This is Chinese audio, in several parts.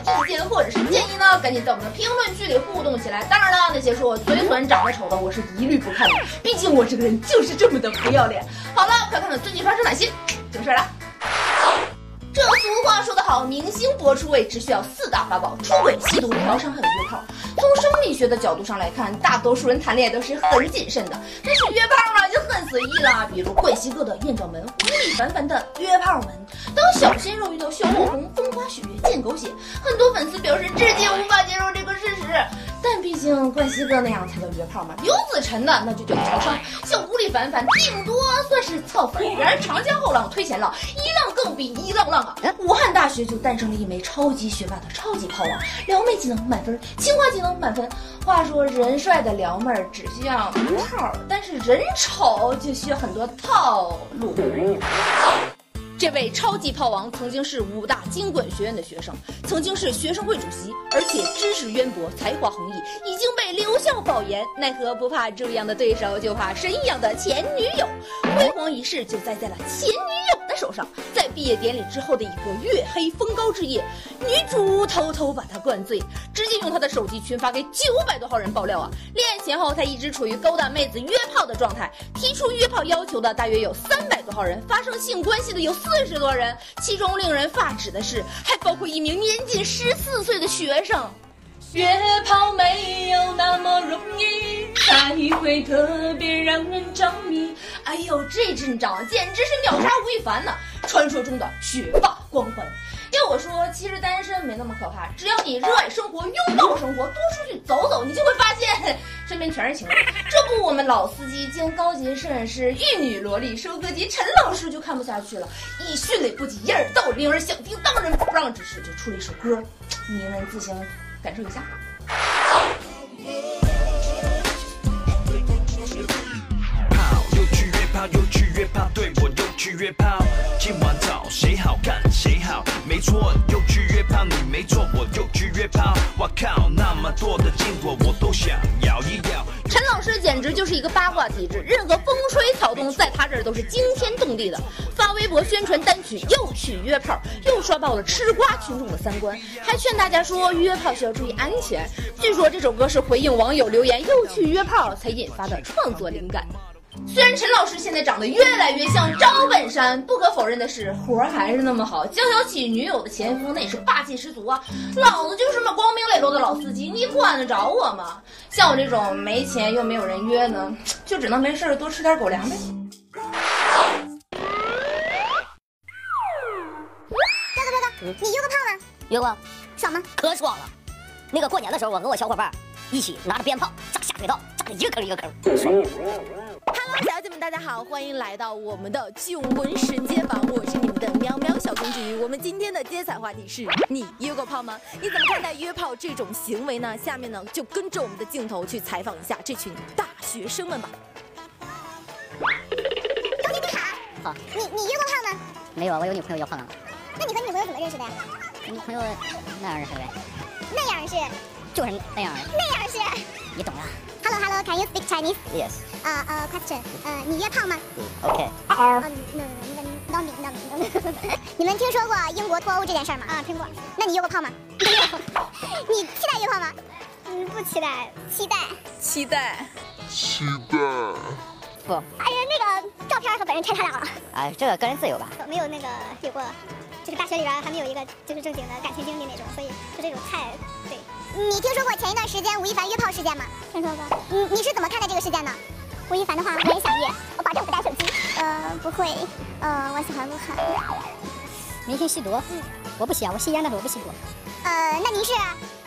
意见或者是建议呢？赶紧在我们的评论区里互动起来。当然了，那些说我嘴损、长得丑的，我是一律不看的，毕竟我这个人就是这么的不要脸。好了，快看看最近发生哪些囧事儿了。这俗话说得好，明星博出位只需要四大法宝：出轨、吸毒、嫖娼还有约炮。从生理学的角度上来看，大多数人谈恋爱都是很谨慎的，但是约炮嘛就很随意啦。比如冠希哥的艳照门、吴亦凡凡的约炮门。当小鲜肉遇到小网红，风花雪月见狗血，很多粉丝表示至今无法接受这个事实。但毕竟冠希哥那样才叫约炮嘛，刘子晨的那就叫嫖娼，像吴亦凡凡顶多算是蹭粉。然而长江后浪推前浪，一浪更比一浪浪啊！武汉大学就诞生了一枚超级学霸的超级炮王，撩妹技能满分，清华技能满分。话说人帅的撩妹只需要套，但是人丑就需要很多套路。这位超级炮王曾经是武大经管学院的学生，曾经是学生会主席，而且知识渊博，才华横溢，已经被留校保研。奈何不怕猪一样的对手，就怕神一样的前女友。辉煌一世就栽在了前女友的手上。毕业典礼之后的一个月黑风高之夜，女主偷偷把他灌醉，直接用他的手机群发给九百多号人爆料啊！恋爱前后他一直处于勾搭妹子、约炮的状态，提出约炮要求的大约有三百多号人，发生性关系的有四。四十多人，其中令人发指的是，还包括一名年仅十四岁的学生。约炮没有那么容易，才会特别让人着迷。哎呦，这阵仗简直是秒杀吴亦凡呢！传说中的学霸光环。要我说，其实单身没那么可怕，只要你热爱生活，拥抱生活，多出去走走，你就会发现身边全是情侣。这不，我们老司机兼高级摄影师、玉女萝莉收割机陈老师就看不下去了，以迅雷不及掩耳盗铃而响叮当仁不让之势，就出了一首歌，你们自行感受一下。去约炮，今晚找谁好看谁好？没错，又去约炮，你没错，我又去约炮。我靠，那么多的金货我都想要一要。陈老师简直就是一个八卦体质，任何风吹草动在他这儿都是惊天动地的。发微博宣传单曲，又去约炮，又刷爆了吃瓜群众的三观，还劝大家说约炮需要注意安全。据说这首歌是回应网友留言又去约炮才引发的创作灵感。虽然陈老师现在长得越来越像赵本山，不可否认的是活儿还是那么好。江小启女友的前夫那也是霸气十足啊！老子就是么光明磊落的老司机，你管得着我吗？像我这种没钱又没有人约呢，就只能没事多吃点狗粮呗。彪哥彪哥，你约过炮吗？约过，爽吗？可爽了。那个过年的时候，我和我小伙伴一起拿着鞭炮炸下水道，炸的一个坑一个坑，爽。小姐们，大家好，欢迎来到我们的囧闻神街坊，我是你们的喵喵小公主。我们今天的接彩话题是你约过炮吗？你怎么看待约炮这种行为呢？下面呢，就跟着我们的镜头去采访一下这群大学生们吧。高姐你好，好，你你约过炮吗？没有啊，我有女朋友要炮了。那你和你女朋友怎么认识的呀？女朋友那样认识的呗，那样是，就是那样的，那样是。你懂了。Hello Hello，Can you speak Chinese？Yes。呃呃，question，呃，你约炮吗？OK。嗯，no no no no no no。你们听说过英国脱欧这件事儿吗？啊，听过。那你约过炮吗？没有。你期待约炮吗？嗯，不期待，期待。期待。不，哎呀，那个照片和本人太差两了，哎，这个个人自由吧。没有那个有过，就是大学里边还没有一个就是正经的感情经历那种，所以就这种太对。你听说过前一段时间吴亦凡约炮事件吗？听说过。你你是怎么看待这个事件呢？吴亦凡的话，我也想约，我保证不带手机。呃，不会，呃，我喜欢鹿晗。明星吸毒？嗯，我不吸啊，我吸烟，但是我不吸毒。呃，那您是？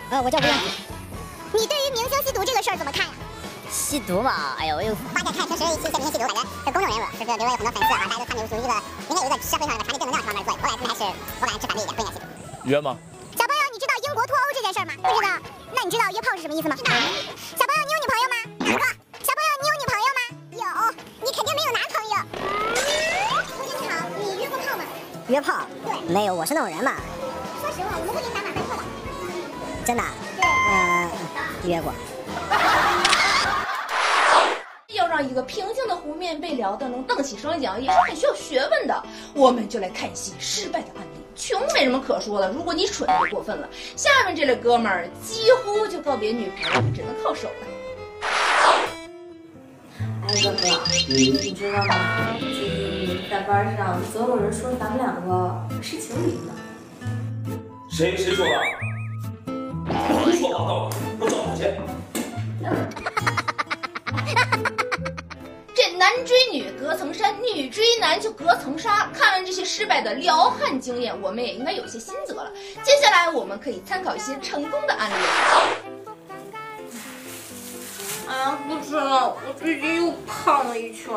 呃，我叫吴彦祖。你对于明星吸毒这个事儿怎么看呀？吸毒嘛，哎呦，我又发现看平时一些明星吸毒，感觉是公众人物，是不是？留有很多粉丝啊，大家都他们属于一个应该有一个社会上的传递正能量方面做。我感觉还是我感觉持反对一点，不应该吸毒。约吗？小朋友，你知道英国脱欧这件事儿吗？不知道。知道约炮是什么意思吗？知道。小朋友，你有女朋友吗？有个。小朋友，你有女朋友吗？有。你肯定没有男朋友。同学你好，你约过炮吗？约炮？对。没有，我是那种人嘛。说实话，我们不给你打马赛克的。真的？对。嗯、约过。要让一个平静的湖面被撩得能瞪起双桨，也是很需要学问的。我们就来看一些失败的案例。穷没什么可说的，如果你蠢就过分了。下面这类哥们儿几乎就告别女朋友，只能靠手了。哎，哥哥，你知道吗？最近在班上总有人说咱们两个是情侣呢。谁谁说的？胡说八道！我找他去。追女隔层山，女追男就隔层纱。看完这些失败的撩汉经验，我们也应该有些心得了。接下来我们可以参考一些成功的案例。哎呀，不吃了，我最近又胖了一圈。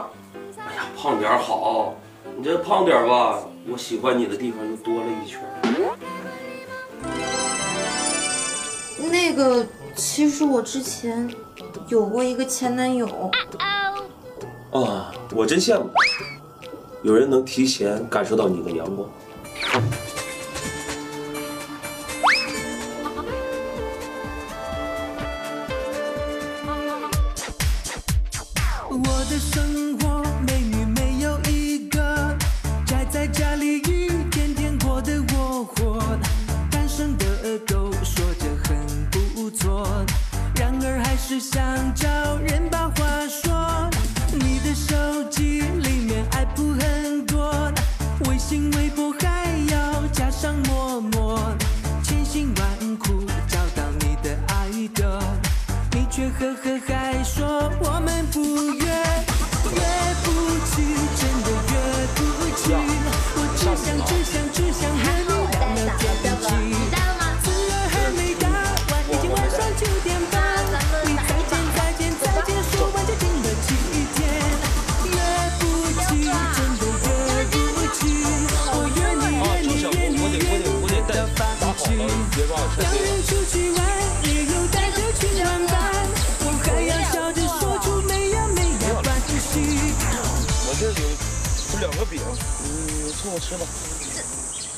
哎呀，胖点好，你这胖点吧，我喜欢你的地方又多了一圈。那个，其实我之前有过一个前男友。啊，我真羡慕，有人能提前感受到你的阳光。我的生呵呵呵。系。我，吃吧。